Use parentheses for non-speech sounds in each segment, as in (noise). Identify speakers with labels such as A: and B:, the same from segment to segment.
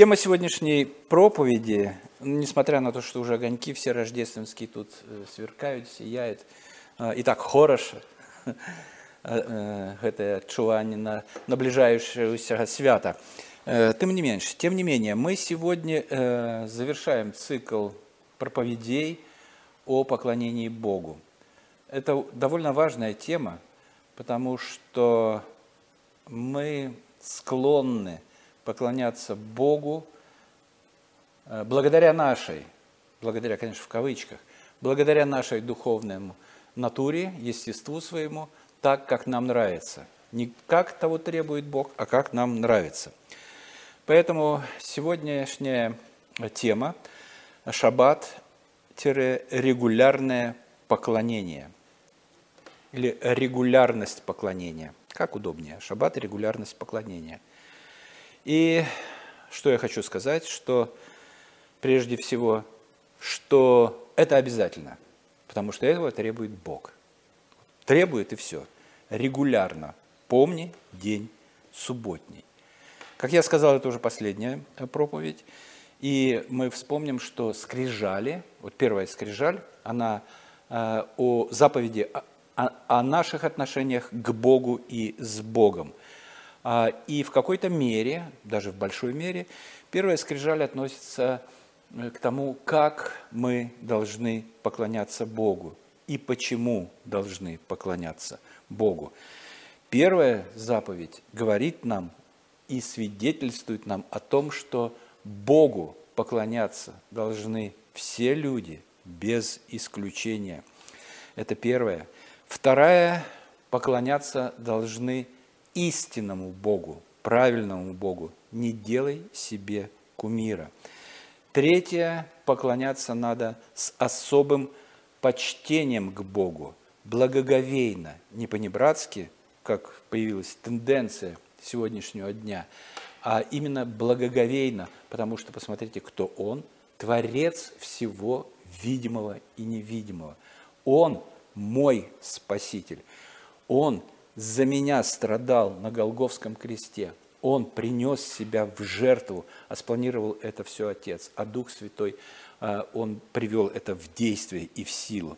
A: Тема сегодняшней проповеди, несмотря на то, что уже огоньки все рождественские тут э, сверкают, сияют, э, и так хорошо, это адчуванне на набліжаючыся свята. Тем не меньше, тем не менее, мы сегодня завершаем цикл проповедей о поклонении Богу. Это довольно важная тема, потому что мы склонны поклоняться Богу э, благодаря нашей, благодаря, конечно, в кавычках, благодаря нашей духовной натуре, естеству своему, так, как нам нравится. Не как того требует Бог, а как нам нравится. Поэтому сегодняшняя тема – шаббат-регулярное поклонение или регулярность поклонения. Как удобнее? Шаббат регулярность поклонения – и что я хочу сказать, что прежде всего, что это обязательно, потому что этого требует Бог. Требует и все. Регулярно. Помни день субботний. Как я сказал, это уже последняя проповедь. И мы вспомним, что скрижали, вот первая скрижаль, она э, о заповеди, о, о наших отношениях к Богу и с Богом. А, и в какой-то мере, даже в большой мере, первая скрижаль относится э, к тому, как мы должны поклоняться Богу и почему должны поклоняться Богу. Первая заповедь говорит нам и свидетельствует нам о том, что Богу поклоняться должны все люди без исключения. Это первое. Вторая, поклоняться должны истинному Богу, правильному Богу. Не делай себе кумира. Третье, поклоняться надо с особым почтением к Богу, благоговейно, не по-небратски, как появилась тенденция сегодняшнего дня, а именно благоговейно, потому что посмотрите, кто Он, Творец всего видимого и невидимого. Он мой Спаситель. Он за меня страдал на Голговском кресте. Он принес себя в жертву, а спланировал это все Отец, а Дух Святой, а, Он привел это в действие и в силу.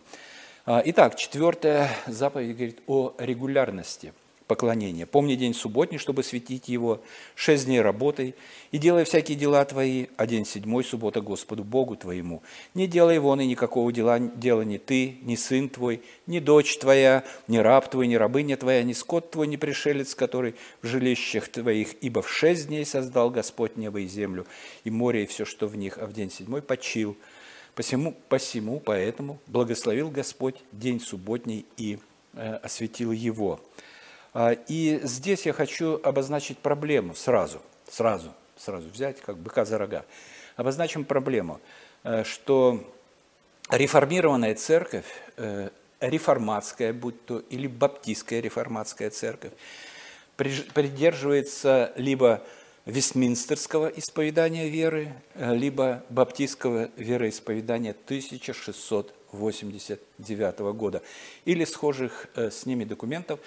A: А, итак, четвертая заповедь говорит о регулярности – поклонения. Помни день субботний, чтобы светить его, шесть дней работай, и делай всякие дела твои, а день седьмой – суббота Господу Богу твоему. Не делай вон и никакого дела, дела ни ты, ни сын твой, ни дочь твоя, ни раб твой, ни рабыня твоя, ни скот твой, ни пришелец, который в жилищах твоих, ибо в шесть дней создал Господь небо и землю, и море, и все, что в них, а в день седьмой почил. Посему, посему, поэтому благословил Господь день субботний и э, осветил его. А, и здесь я хочу обозначить проблему сразу, сразу, сразу взять, как быка за рога. Обозначим проблему, э, что реформированная церковь, э, реформатская, будь то или баптистская реформатская церковь, придерживается либо Вестминстерского исповедания веры, э, либо баптистского вероисповедания 1689 года, или схожих с ними документов,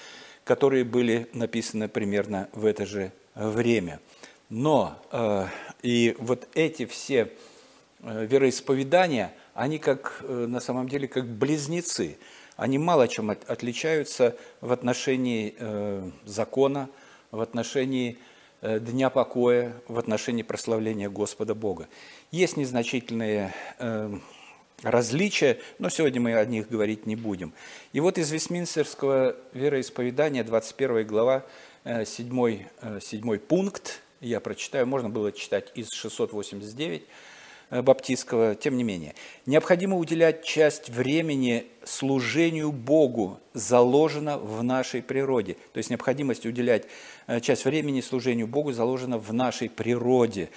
A: которые были написаны примерно в это же время. Но э, и вот эти все э, вероисповедания, они как э, на самом деле как близнецы. Они мало чем от, отличаются в отношении э, закона, в отношении э, дня покоя, в отношении прославления Господа Бога. Есть незначительные э, различия, но сегодня мы о них говорить не будем. И вот из Вестминстерского вероисповедания, 21 глава, 7, э, 7 э, пункт, я прочитаю, можно было читать из 689 э, баптистского, тем не менее. Необходимо уделять часть времени служению Богу, заложена в нашей природе. То есть необходимость уделять часть времени служению Богу заложена в нашей природе.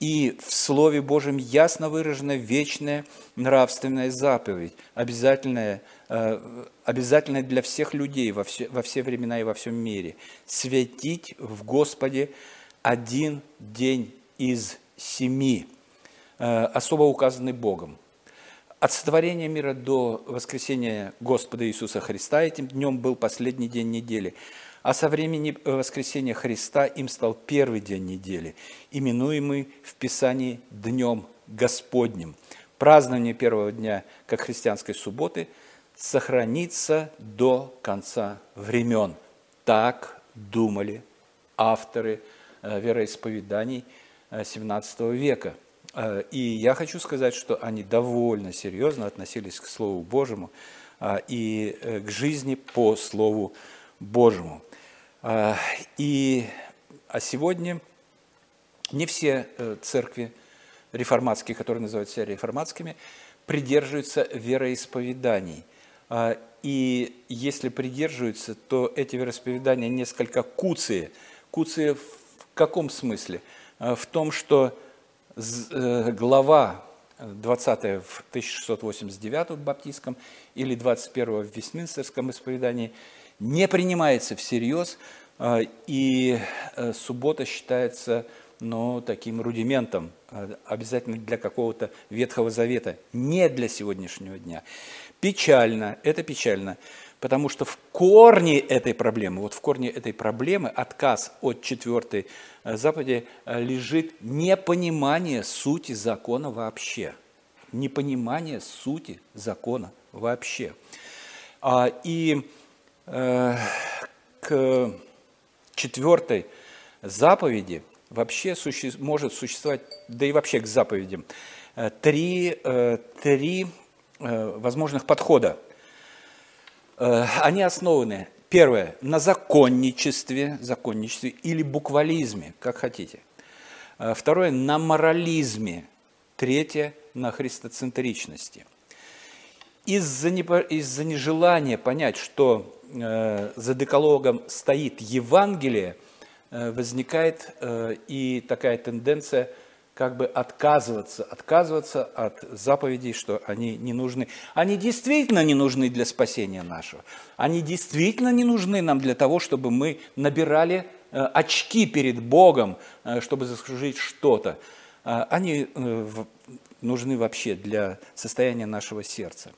A: И в Слове Божьем ясно выражена вечная нравственная заповедь, обязательная, э, обязательная для всех людей во все, во все времена и во всем мире. Светить в Господе один день из семи, э, особо указанный Богом. От сотворения мира до воскресения Господа Иисуса Христа этим днем был последний день недели – а со времени воскресения Христа им стал первый день недели, именуемый в Писании Днем Господним. Празднование первого дня, как христианской субботы, сохранится до конца времен. Так думали авторы э, вероисповеданий XVII э, века. Э, и я хочу сказать, что они довольно серьезно относились к Слову Божьему и к жизни по Слову Божьему. И а сегодня не все церкви реформатские, которые называют себя реформатскими, придерживаются вероисповеданий – а, и если придерживаются, то эти вероисповедания несколько куции. Куции в каком смысле? А, в том, что э, глава 20 в 1689 в баптистском или 21 в Вестминстерском исповедании не принимается всерьез, а, и э, суббота считается ну, таким рудиментом, обязательно для какого-то Ветхого Завета, не для сегодняшнего дня. Печально, это печально, потому что в корне этой проблемы, вот в корне этой проблемы, отказ от четвертой э, заповеди, э, лежит непонимание сути закона вообще. Непонимание сути закона вообще. А, и э, к четвертой заповеди вообще суще, может существовать, да и вообще к заповедям, э, три, три Э, возможных подхода. Э, они основаны, первое, на законничестве, законничестве или буквализме, как хотите. Э, второе, на морализме. Третье, на христоцентричности. Из-за, не, из нежелания понять, что за декалогом стоит Евангелие, возникает и такая тенденция – как бы отказываться, отказываться от заповедей, что они не нужны. Они действительно не нужны для спасения нашего. Они действительно не нужны нам для того, чтобы мы набирали э, очки перед Богом, э, чтобы заслужить что-то. Э, они нужны вообще для состояния нашего сердца.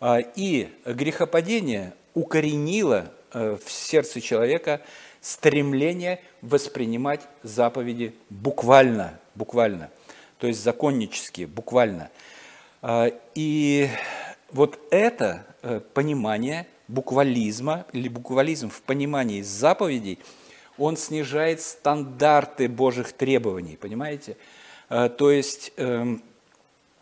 A: И грехопадение укоренило в сердце человека стремление воспринимать заповеди буквально, буквально, то есть законнические, буквально. А, и вот это э, понимание буквализма или буквализм в понимании заповедей, он снижает стандарты Божьих требований, понимаете? А, то есть эм,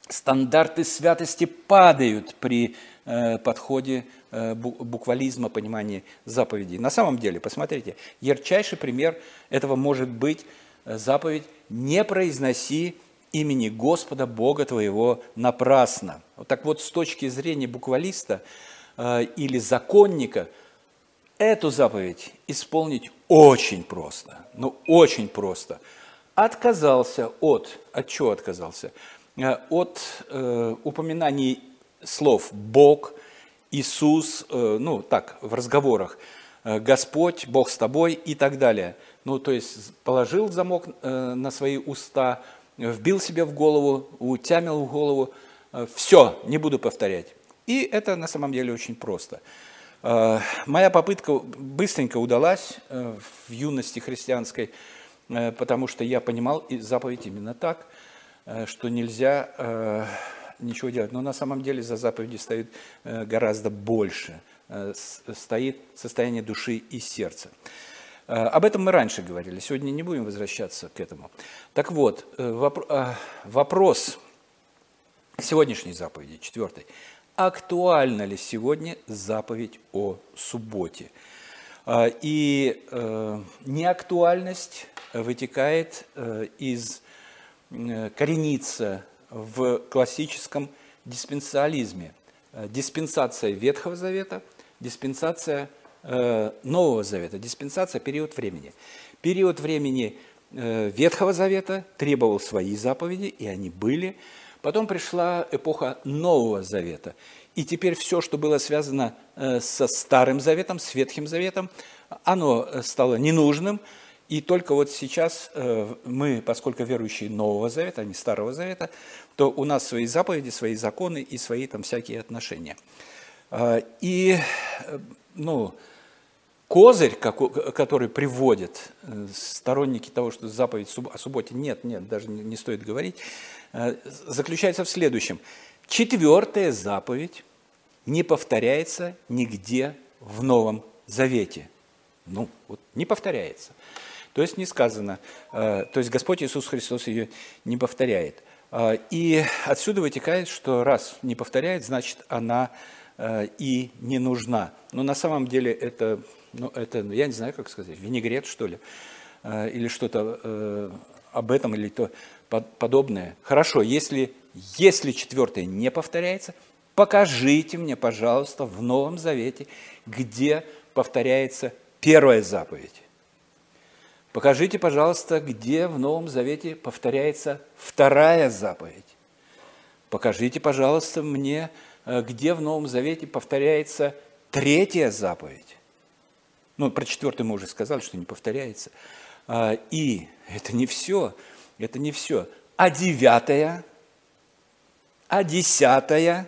A: стандарты святости падают при э, подходе Э, буквализма, понимания заповедей. На самом деле, посмотрите, ярчайший пример этого может быть э, заповедь «Не произноси имени Господа Бога твоего напрасно». Вот так вот, с точки зрения буквалиста или законника, эту заповедь исполнить очень просто, ну очень просто. Отказался от, от чего отказался? От э, упоминаний слов «Бог», Иисус, э, ну так, в разговорах, э, Господь, Бог с тобой и так далее. Ну, то есть положил замок э, на свои уста, вбил себе в голову, утямил в голову, все, не буду повторять. И это на самом деле очень просто. Моя попытка быстренько удалась в юности христианской, потому что я понимал заповедь именно так, что нельзя ничего делать. Но на самом деле за заповедью стоит э, гораздо больше. Э, стоит состояние души и сердца. Э, об этом мы раньше говорили, сегодня не будем возвращаться к этому. Так вот, вопрос сегодняшней заповеди, четвертой. Актуальна ли сегодня заповедь о субботе? И неактуальность вытекает из корениться в классическом диспенсиализме. Э, диспенсация Ветхого Завета, диспенсация э, Нового Завета, диспенсация – период времени. Период времени э, Ветхого Завета требовал свои заповеди, и они были. Потом пришла эпоха Нового Завета. И теперь все, что было связано со Старым Заветом, с Ветхим Заветом, оно стало ненужным, и только вот сейчас э, мы, поскольку верующие Нового Завета, а не Старого Завета, то у нас свои заповеди, свои законы и свои там всякие отношения. А, и, э, ну, козырь, который приводят э, сторонники того, что заповедь о субботе, нет, нет, даже не стоит говорить, э, заключается в следующем. Четвертая заповедь не повторяется нигде в Новом Завете. Ну, вот не повторяется. То есть не сказано, э, то есть Господь Иисус Христос ее не повторяет. И отсюда вытекает, что раз не повторяет, значит она и не нужна. Но на самом деле это ну, это, ну, я не знаю, как сказать, винегрет, что ли, э, или что-то э, об этом, или то подобное. Хорошо, если, если четвертое не повторяется, покажите мне, пожалуйста, в Новом Завете, где повторяется первая заповедь. Покажите, пожалуйста, где в Новом Завете повторяется вторая заповедь. Покажите, пожалуйста, мне, э, где в Новом Завете повторяется третья заповедь. Ну, про четвертый мы уже сказали, что не повторяется. А, и это не все, это не все. А девятая, а десятая,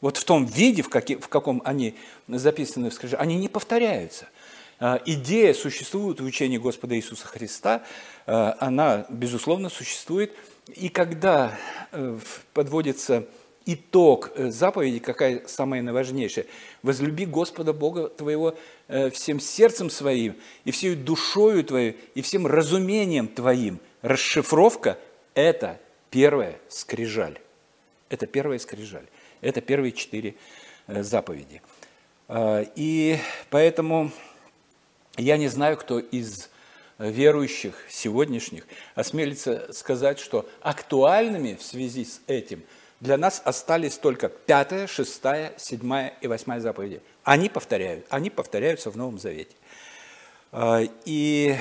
A: вот в том виде, в, каком они записаны в они не повторяются. А, идея существует в учении Господа Иисуса Христа, а, она, безусловно, существует. И когда э, подводится итог э, заповеди, какая самая наиважнейшая. Возлюби Господа Бога твоего э, всем сердцем своим, и всей душою твоей, и всем разумением твоим. Расшифровка – это первая скрижаль. Это первая скрижаль. Это первые четыре заповеди. А, и поэтому я не знаю, кто из верующих сегодняшних осмелится сказать, что актуальными в связи с этим – для нас остались только пятая, шестая, седьмая и восьмая заповеди. Они повторяют, они повторяются в Новом Завете. А, и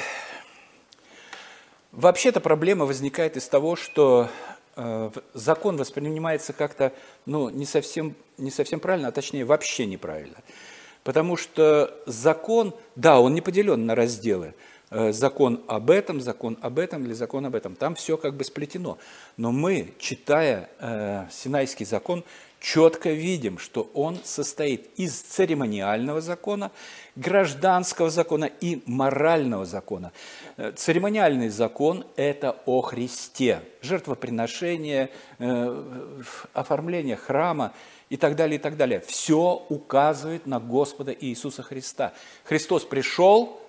A: вообще-то проблема возникает из того, что а, закон воспринимается как-то ну, не, совсем, не совсем правильно, а точнее вообще неправильно. Потому что закон, да, он не поделен на разделы – закон об этом, закон об этом или закон об этом. Там все как бы сплетено. Но мы, читая э, Синайский закон, четко видим, что он состоит из церемониального закона, гражданского закона и морального закона. Э, церемониальный закон – это о Христе, жертвоприношение, э, оформление храма и так далее, и так далее. Все указывает на Господа Иисуса Христа. Христос пришел,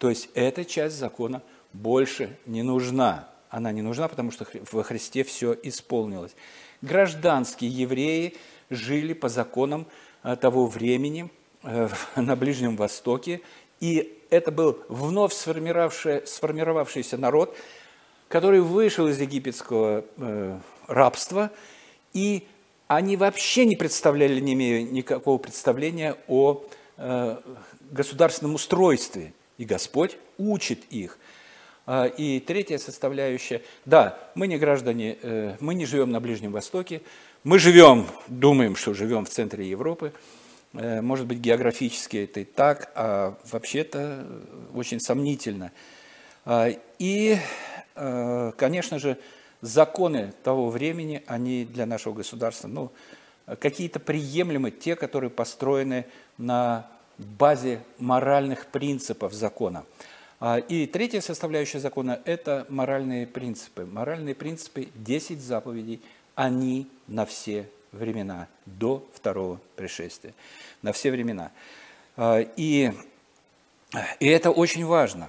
A: то есть эта часть закона больше не нужна. Она не нужна, потому что во Христе все исполнилось. Гражданские евреи жили по законам э, того времени э, (laughs) на Ближнем Востоке, и это был вновь сформировавшийся народ, который вышел из египетского э, рабства, и они вообще не представляли, не имея никакого представления о государственном устройстве. И Господь учит их. А, и третья составляющая, да, мы не граждане, э, мы не живем на Ближнем Востоке, мы живем, думаем, что живем в центре Европы, э, может быть, географически это и так, а вообще-то очень сомнительно. А, и, э, конечно же, законы того времени, они для нашего государства, ну, какие-то приемлемы, те, которые построены на базе моральных принципов закона. А, и третья составляющая закона – это моральные принципы. Моральные принципы, 10 заповедей, они на все времена, до второго пришествия, на все времена. А, и, и это очень важно.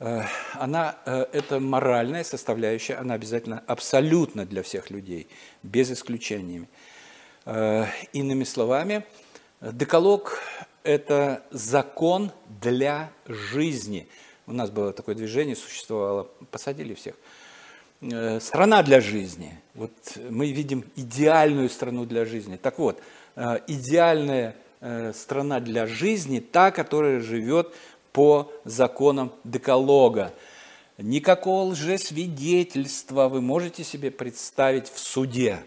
A: А, она, э, это моральная составляющая, она обязательно абсолютно для всех людей, без исключения. Иными словами, деколог это закон для жизни. У нас было такое движение, существовало, посадили всех. Э, страна для жизни. Вот мы видим идеальную страну для жизни. Так вот, э, идеальная э, страна для жизни, та, которая живет по законам деколога. Никакого лжесвидетельства вы можете себе представить в суде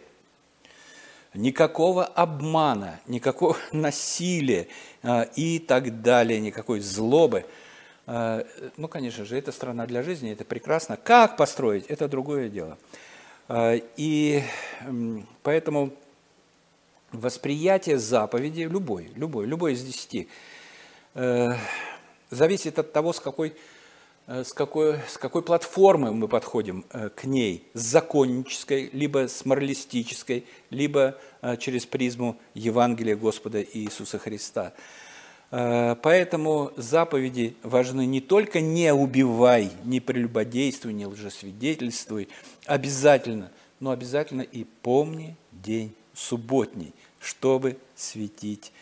A: никакого обмана, никакого (laughs) насилия а, и так далее, никакой злобы. А, ну, конечно же, это страна для жизни, это прекрасно. Как построить, это другое дело. А, и поэтому восприятие заповеди, любой, любой, любой из десяти, зависит от того, с какой, с какой, с какой платформы мы подходим к ней, с законнической, либо с моралистической, либо через призму Евангелия Господа Иисуса Христа. Поэтому заповеди важны не только не убивай, не прелюбодействуй, не лжесвидетельствуй, обязательно, но обязательно и помни день субботний, чтобы светить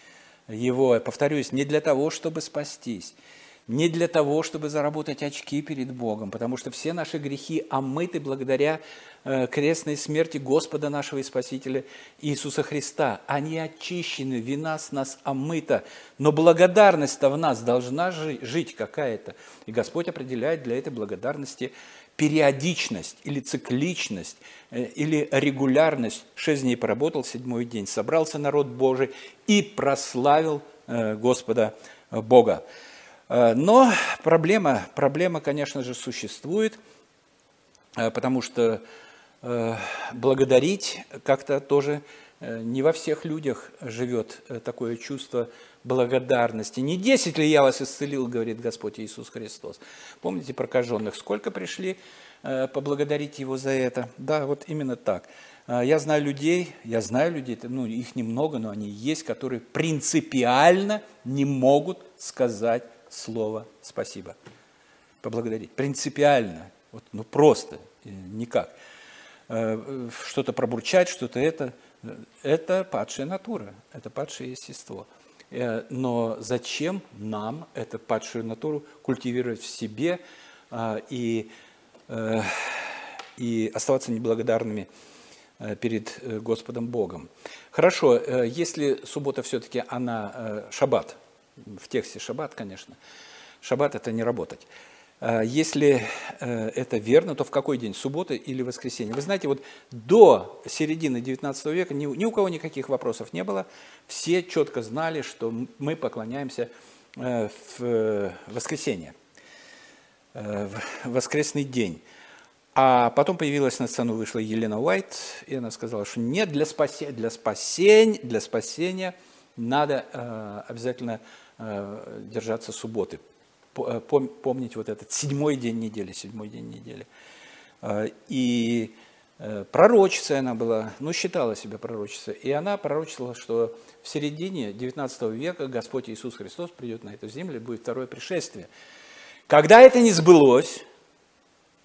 A: его. Я повторюсь, не для того, чтобы спастись, не для того, чтобы заработать очки перед Богом, потому что все наши грехи омыты благодаря э, крестной смерти Господа нашего и Спасителя Иисуса Христа. Они очищены, вина с нас омыта, но благодарность-то в нас должна жить какая-то. И Господь определяет для этой благодарности периодичность или цикличность, э, или регулярность. Шесть дней поработал, седьмой день собрался народ Божий и прославил э, Господа Бога. Но проблема, проблема, конечно же, существует, потому что благодарить как-то тоже не во всех людях живет такое чувство благодарности. Не десять ли я вас исцелил, говорит Господь Иисус Христос. Помните прокаженных, сколько пришли э, поблагодарить Его за это? Да, вот именно так. Э, я знаю людей, я знаю людей, ну, их немного, но они есть, которые принципиально не могут сказать слово «спасибо». Поблагодарить. Принципиально. Вот, ну, просто, э, никак. Что-то пробурчать, что-то это. Это падшая натура, это падшее естество. Э, но зачем нам эту падшую натуру культивировать в себе а, и, э, и оставаться неблагодарными э, перед Господом Богом? Хорошо, если суббота все-таки она шаббат, в тексте шаббат, конечно, шаббат – это не работать – а, если э, это верно, то в какой день? Суббота или воскресенье? Вы знаете, вот до середины XIX века ни, у кого никаких вопросов не было. Все четко знали, что мы поклоняемся э, в воскресенье, э, в воскресный день. А потом появилась на сцену, вышла Елена Уайт, и она сказала, что нет, для спасения, для спасения, для спасения надо обязательно держаться субботы. Э, помнить вот этот седьмой день недели, седьмой день недели. А, и э, пророчицей она была, ну, считала себя пророчицей, и она пророчила, что в середине 19 века Господь Иисус Христос придет на эту землю, будет второе пришествие. Когда это не сбылось,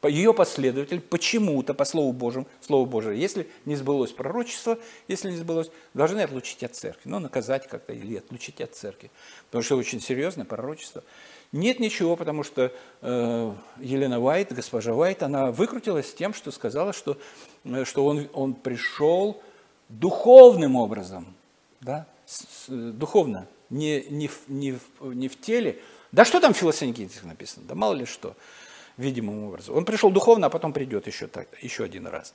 A: ее последователь почему-то, по Слову Божьему, Слову Божие, если не сбылось пророчество, если не сбылось, должны отлучить от церкви, ну, наказать как-то или отлучить от церкви, потому что очень серьезное пророчество. Нет ничего, потому что э, Елена Уайт, госпожа Уайт, она выкрутилась тем, что сказала, что, э, что он, он пришел духовным образом, да, с, духовно, не, не, в, не, в, не в теле. Да что там в философии написано? Да мало ли что, видимым образом. Он пришел духовно, а потом придет еще, так, еще один раз.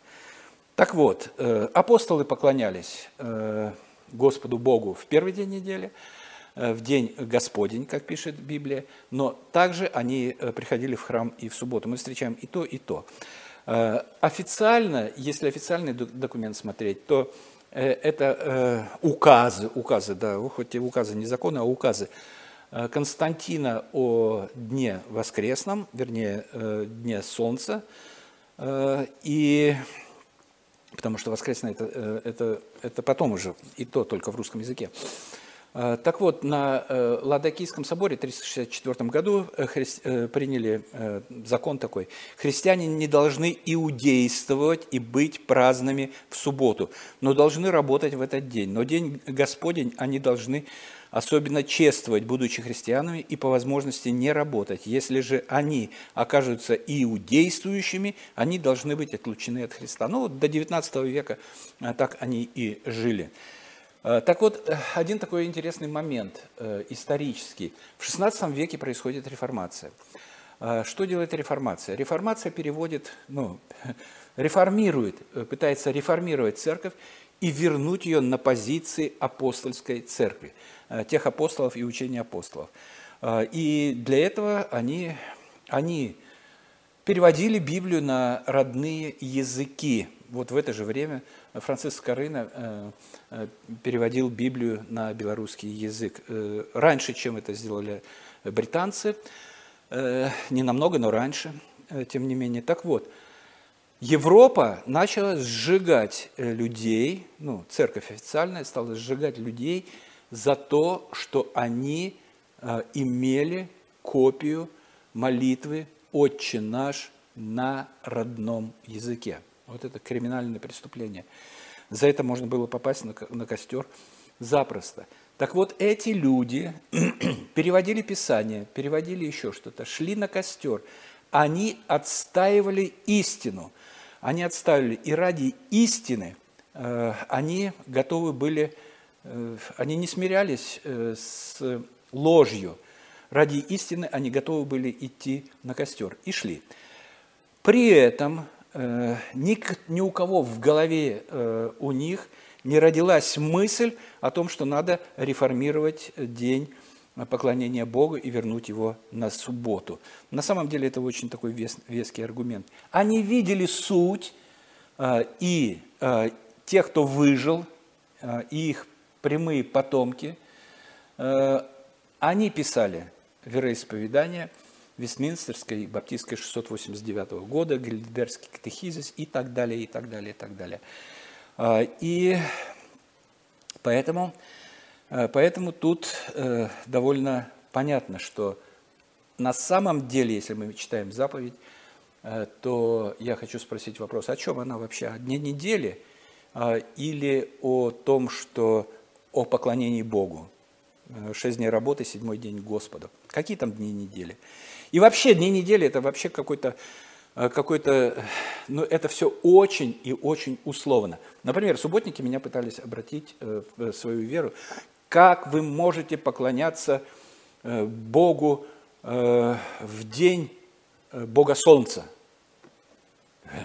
A: Так вот, э, апостолы поклонялись э, Господу Богу в первый день недели – Э, в день Господень, как пишет Библия, но также они приходили в храм и в субботу. Мы встречаем и то, и то. Официально, если официальный документ смотреть, то это указы, указы, да, хоть и указы не законы, а указы Константина о дне воскресном, вернее, дне солнца, и потому что воскресное это, это, это потом уже, и то только в русском языке. Э, так вот, на э, Ладокийском соборе в 364 году э, приняли закон такой. Христиане не должны иудействовать и быть праздными в субботу, но должны работать в этот день. Но день Господень они должны особенно чествовать, будучи христианами, и по возможности не работать. Если же они окажутся иудействующими, они должны быть отлучены от Христа. Ну, до 19 века так они и жили. Э, так вот, э, один такой интересный момент э, исторический. В XVI веке происходит реформация. Что делает реформация? Реформация переводит, ну, (laughs) реформирует, пытается реформировать церковь и вернуть ее на позиции апостольской церкви, тех апостолов и учения апостолов. И для этого они, они переводили Библию на родные языки. Вот в это же время Франциск Карына э, э, переводил Библию на белорусский язык. Э, раньше, чем это сделали британцы, не намного, но раньше, тем не менее. Так вот, Европа начала сжигать людей, ну, церковь официальная стала сжигать людей за то, что они имели копию молитвы «Отче наш» на родном языке. Вот это криминальное преступление. За это можно было попасть на, костер запросто. Так вот, эти люди (clears throat) переводили Писание, переводили еще что-то, шли на костер. Они отстаивали истину. Они отстаивали. И ради истины э, они готовы были, э, они не смирялись э, с ложью. Ради истины они готовы были идти на костер. И шли. При этом Э, ни, у кого в голове э, у них не родилась мысль о том, что надо реформировать день поклонения Богу и вернуть его на субботу. На самом деле это очень такой вес, веский аргумент. Они видели суть, э, и тех, кто выжил, и их прямые потомки, они писали вероисповедание – Вестминстерской, Баптистской 689 года, Гильдерский катехизис и так далее, и так далее, и так далее. А, и поэтому, а, поэтому тут э, довольно понятно, что на самом деле, если мы читаем заповедь, э, то я хочу спросить вопрос, о чем она вообще? О дне недели или о том, что о поклонении Богу? Э, шесть дней работы, седьмой день Господу. Какие там дни недели? И вообще дни недели это вообще какой-то, э, какой-то, ну это все очень и очень условно. Например, субботники меня пытались обратить э, в свою веру. Как вы можете поклоняться э, Богу в день Бога Солнца?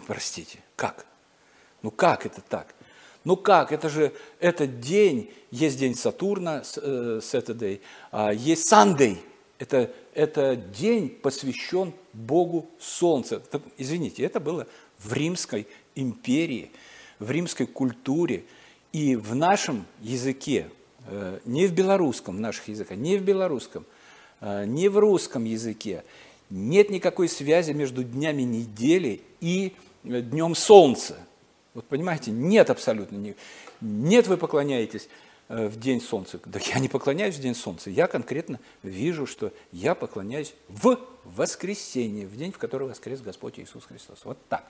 A: Простите, как? Ну как это так? Ну как, это же этот день, есть день Сатурна, Saturday, а есть Sunday, это, это день посвящен Богу Солнца. Извините, это было в Римской империи, в римской культуре и в нашем языке, э, не в белорусском, наших языках, не в белорусском, э, не в русском языке, нет никакой связи между днями недели и э, днем Солнца. Вот понимаете, нет абсолютно. Нет, вы поклоняетесь Э, в день солнца. Да я не поклоняюсь в день солнца, я конкретно вижу, что я поклоняюсь в воскресенье, в день, в который воскрес Господь Иисус Христос. Вот так.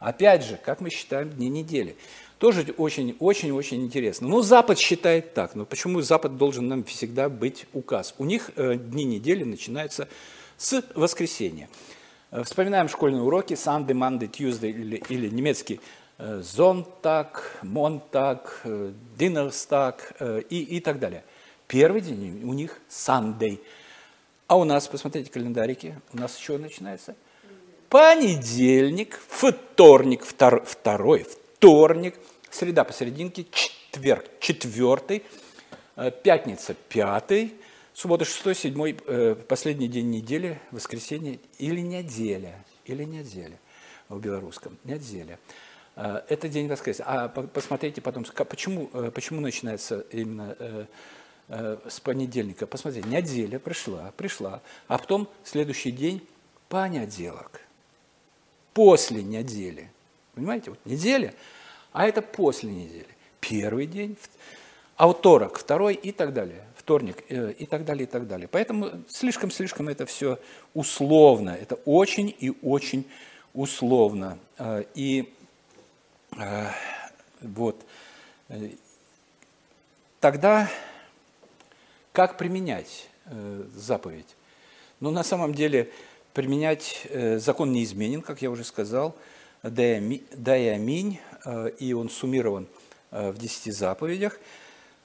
A: Опять же, как мы считаем дни недели. Тоже очень-очень-очень интересно. Ну, Запад считает так. Но почему Запад должен нам всегда быть указ? У них э, дни недели начинаются с воскресенья. Э, вспоминаем школьные уроки Sunday, Monday, Tuesday или, или немецкий Зонтак, Монтак, Динерстак и, и так далее. Первый день у них Sunday. А у нас, посмотрите календарики, у нас еще начинается понедельник, вторник, втор, второй, вторник, среда посерединке, четверг, четвертый, э, пятница, пятый, суббота, шестой, седьмой, э, последний день недели, воскресенье или неделя, или неделя в белорусском, неделя. Э, это день воскресенья. А посмотрите потом, почему, э, почему начинается именно э, с понедельника. Посмотрите, неделя пришла, пришла, а потом следующий день понеделок. После недели. Понимаете, вот неделя, а это после недели. Первый день, а вторник, второй и так далее. Вторник и так далее, и так далее. Поэтому слишком-слишком это все условно. Это очень и очень условно. И вот. Тогда как применять э, заповедь? Ну, на самом деле, применять э, закон неизменен, как я уже сказал, да и он суммирован в десяти заповедях.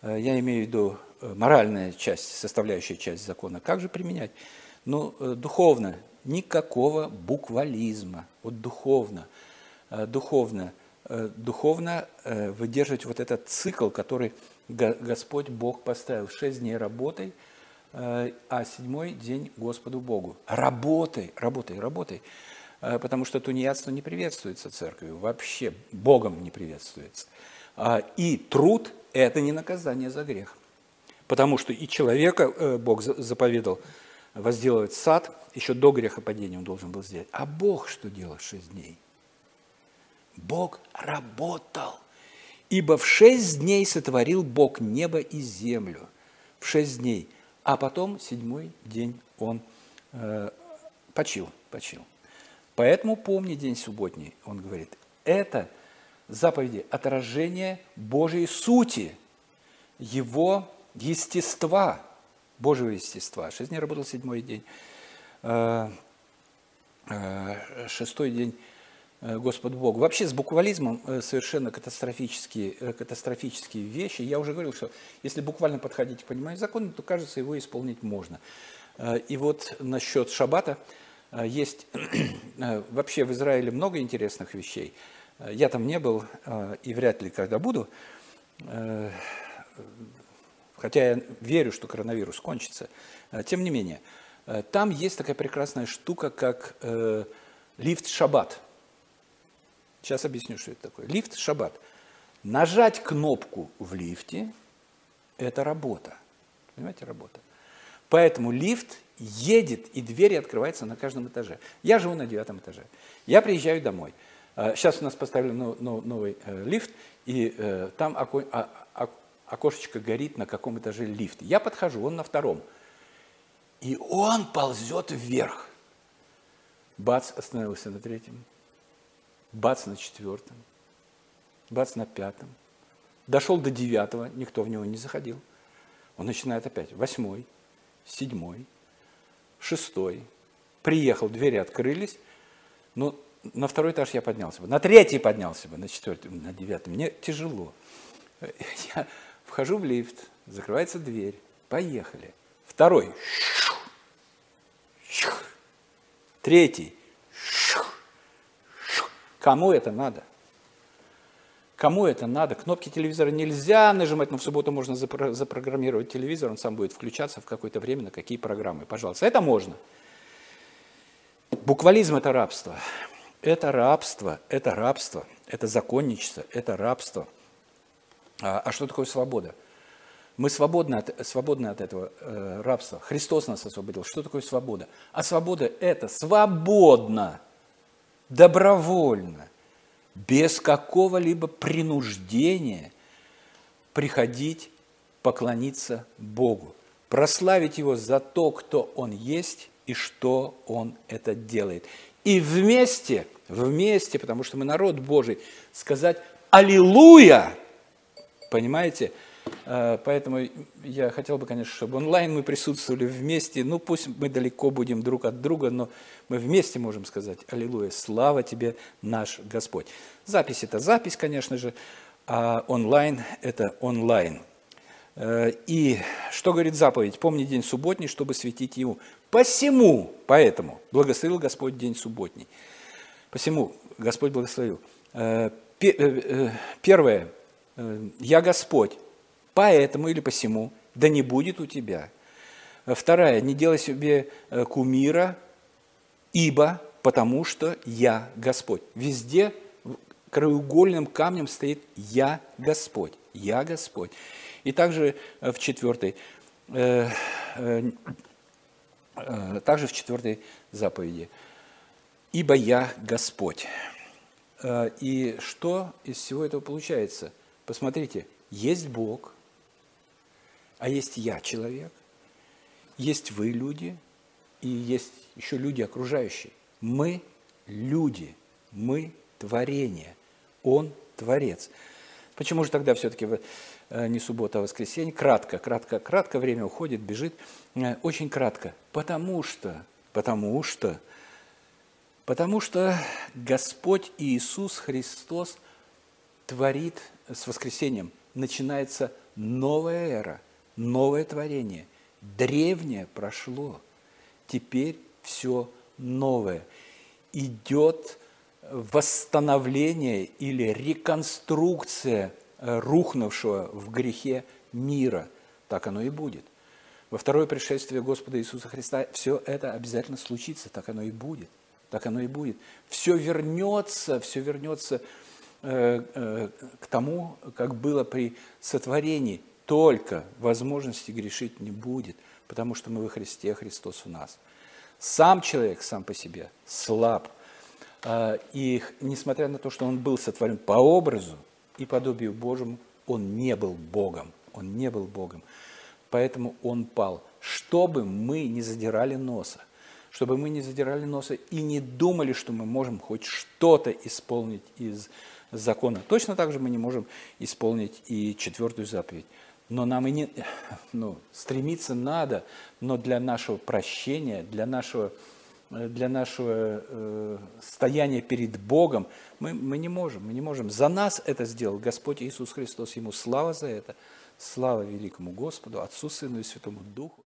A: Я имею в виду моральная часть, составляющая часть закона. Как же применять? Ну, духовно, никакого буквализма. Вот духовно, духовно – Э, духовно э, выдерживать вот этот цикл, который Господь Бог поставил. Шесть дней работай, э, а седьмой день Господу Богу. Работай, работай, работай. э, потому что тунеядство не приветствуется церковью, вообще Богом не приветствуется. А, и труд – это не наказание за грех. Потому что и человека э, Бог заповедал возделывать сад, еще до грехопадения он должен был сделать. А Бог что делал шесть дней? Бог работал. Ибо в шесть дней сотворил Бог небо и землю. В шесть дней. А потом седьмой день он э, почил, почил. Поэтому помни день субботний, он говорит. Это заповеди отражение Божьей сути, его естества, Божьего естества. Шесть дней работал седьмой день. Э, э, шестой день Э, Господу Богу. Вообще с буквализмом э, совершенно катастрофические, э, катастрофические вещи. Я уже говорил, что если буквально подходить к пониманию закона, то, кажется, его исполнить можно. И вот насчет шаббата есть (clears throat) вообще в Израиле много интересных вещей. Я там не был и вряд ли когда буду, хотя я верю, что коронавирус кончится. Тем не менее, там есть такая прекрасная штука, как лифт шаббат – Сейчас объясню, что это такое. Лифт, шаббат. Нажать кнопку в лифте – это работа. Понимаете, работа. Поэтому лифт едет, и двери открываются на каждом этаже. Я живу на девятом этаже. Я приезжаю домой. Сейчас а, у нас поставили новый э, лифт, и э, там а, окошечко горит, на каком этаже лифт. Я подхожу, он на втором. И он ползет вверх. Бац, остановился на третьем бац на четвертом, бац на пятом. Дошел до девятого, никто в него не заходил. Он начинает опять. Восьмой, седьмой, шестой. Приехал, двери открылись. Но на второй этаж я поднялся бы. На третий поднялся бы, на четвертый, на девятый. Мне тяжело. Я вхожу в лифт, закрывается дверь. Поехали. Второй. Третий. Кому это надо? Кому это надо? Кнопки телевизора нельзя нажимать, но в субботу можно запрограммировать телевизор, он сам будет включаться в какое-то время на какие программы. Пожалуйста, это можно. Буквализм – это рабство. Это рабство, это рабство, это законничество, это рабство. А, а что такое свобода? Мы свободны от, свободны от этого э, рабства. Христос нас освободил. Что такое свобода? А свобода – это свободно добровольно, без какого-либо принуждения приходить поклониться Богу, прославить Его за то, кто Он есть и что Он это делает. И вместе, вместе, потому что мы народ Божий, сказать «Аллилуйя!» Понимаете? Э, поэтому я хотел бы, конечно, чтобы онлайн мы присутствовали вместе. Ну, пусть мы далеко будем друг от друга, но мы вместе можем сказать «Аллилуйя! Слава тебе, наш Господь!» Запись – это запись, конечно же, а онлайн – это онлайн. Э, и что говорит заповедь? «Помни день субботний, чтобы светить ему». Посему, поэтому, благословил Господь день субботний. Посему Господь благословил. Э, первое, «Я Господь, поэтому или посему, да не будет у тебя. Вторая, не делай себе э, кумира, ибо, потому что я Господь. Везде краеугольным камнем стоит «Я Господь», «Я Господь». И также э, в четвертой, э, э, э, также в четвертой заповеди «Ибо я Господь». Э, и что из всего этого получается? Посмотрите, есть Бог – а есть я человек, есть вы люди, и есть еще люди окружающие. Мы люди, мы творение, Он творец. Почему же тогда все-таки э, не суббота, а воскресенье? Кратко, кратко, кратко время уходит, бежит. Э, очень кратко. Потому что, потому что, потому что Господь Иисус Христос творит с воскресением. Начинается новая эра – новое творение. Древнее прошло, теперь все новое. Идет восстановление или реконструкция э, рухнувшего в грехе мира. Так оно и будет. Во второе пришествие Господа Иисуса Христа все это обязательно случится, так оно и будет. так оно и будет. Все вернется, все вернется э, э, к тому, как было при сотворении. Только возможности грешить не будет, потому что мы во Христе, а Христос в нас. Сам человек сам по себе слаб. Э, и несмотря на то, что он был сотворен по образу и подобию Божьему, он не был Богом. Он не был Богом. Поэтому он пал. Чтобы мы не задирали носа – чтобы мы не задирали носа и не думали, что мы можем хоть что-то исполнить из закона. Точно так же мы не можем исполнить и четвертую заповедь. Но нам и не, ну, стремиться надо, но для нашего прощения, для нашего, для нашего э, стояния перед Богом мы, мы не можем, мы не можем. За нас это сделал Господь Иисус Христос, Ему слава за это, слава великому Господу, Отцу, Сыну и Святому Духу.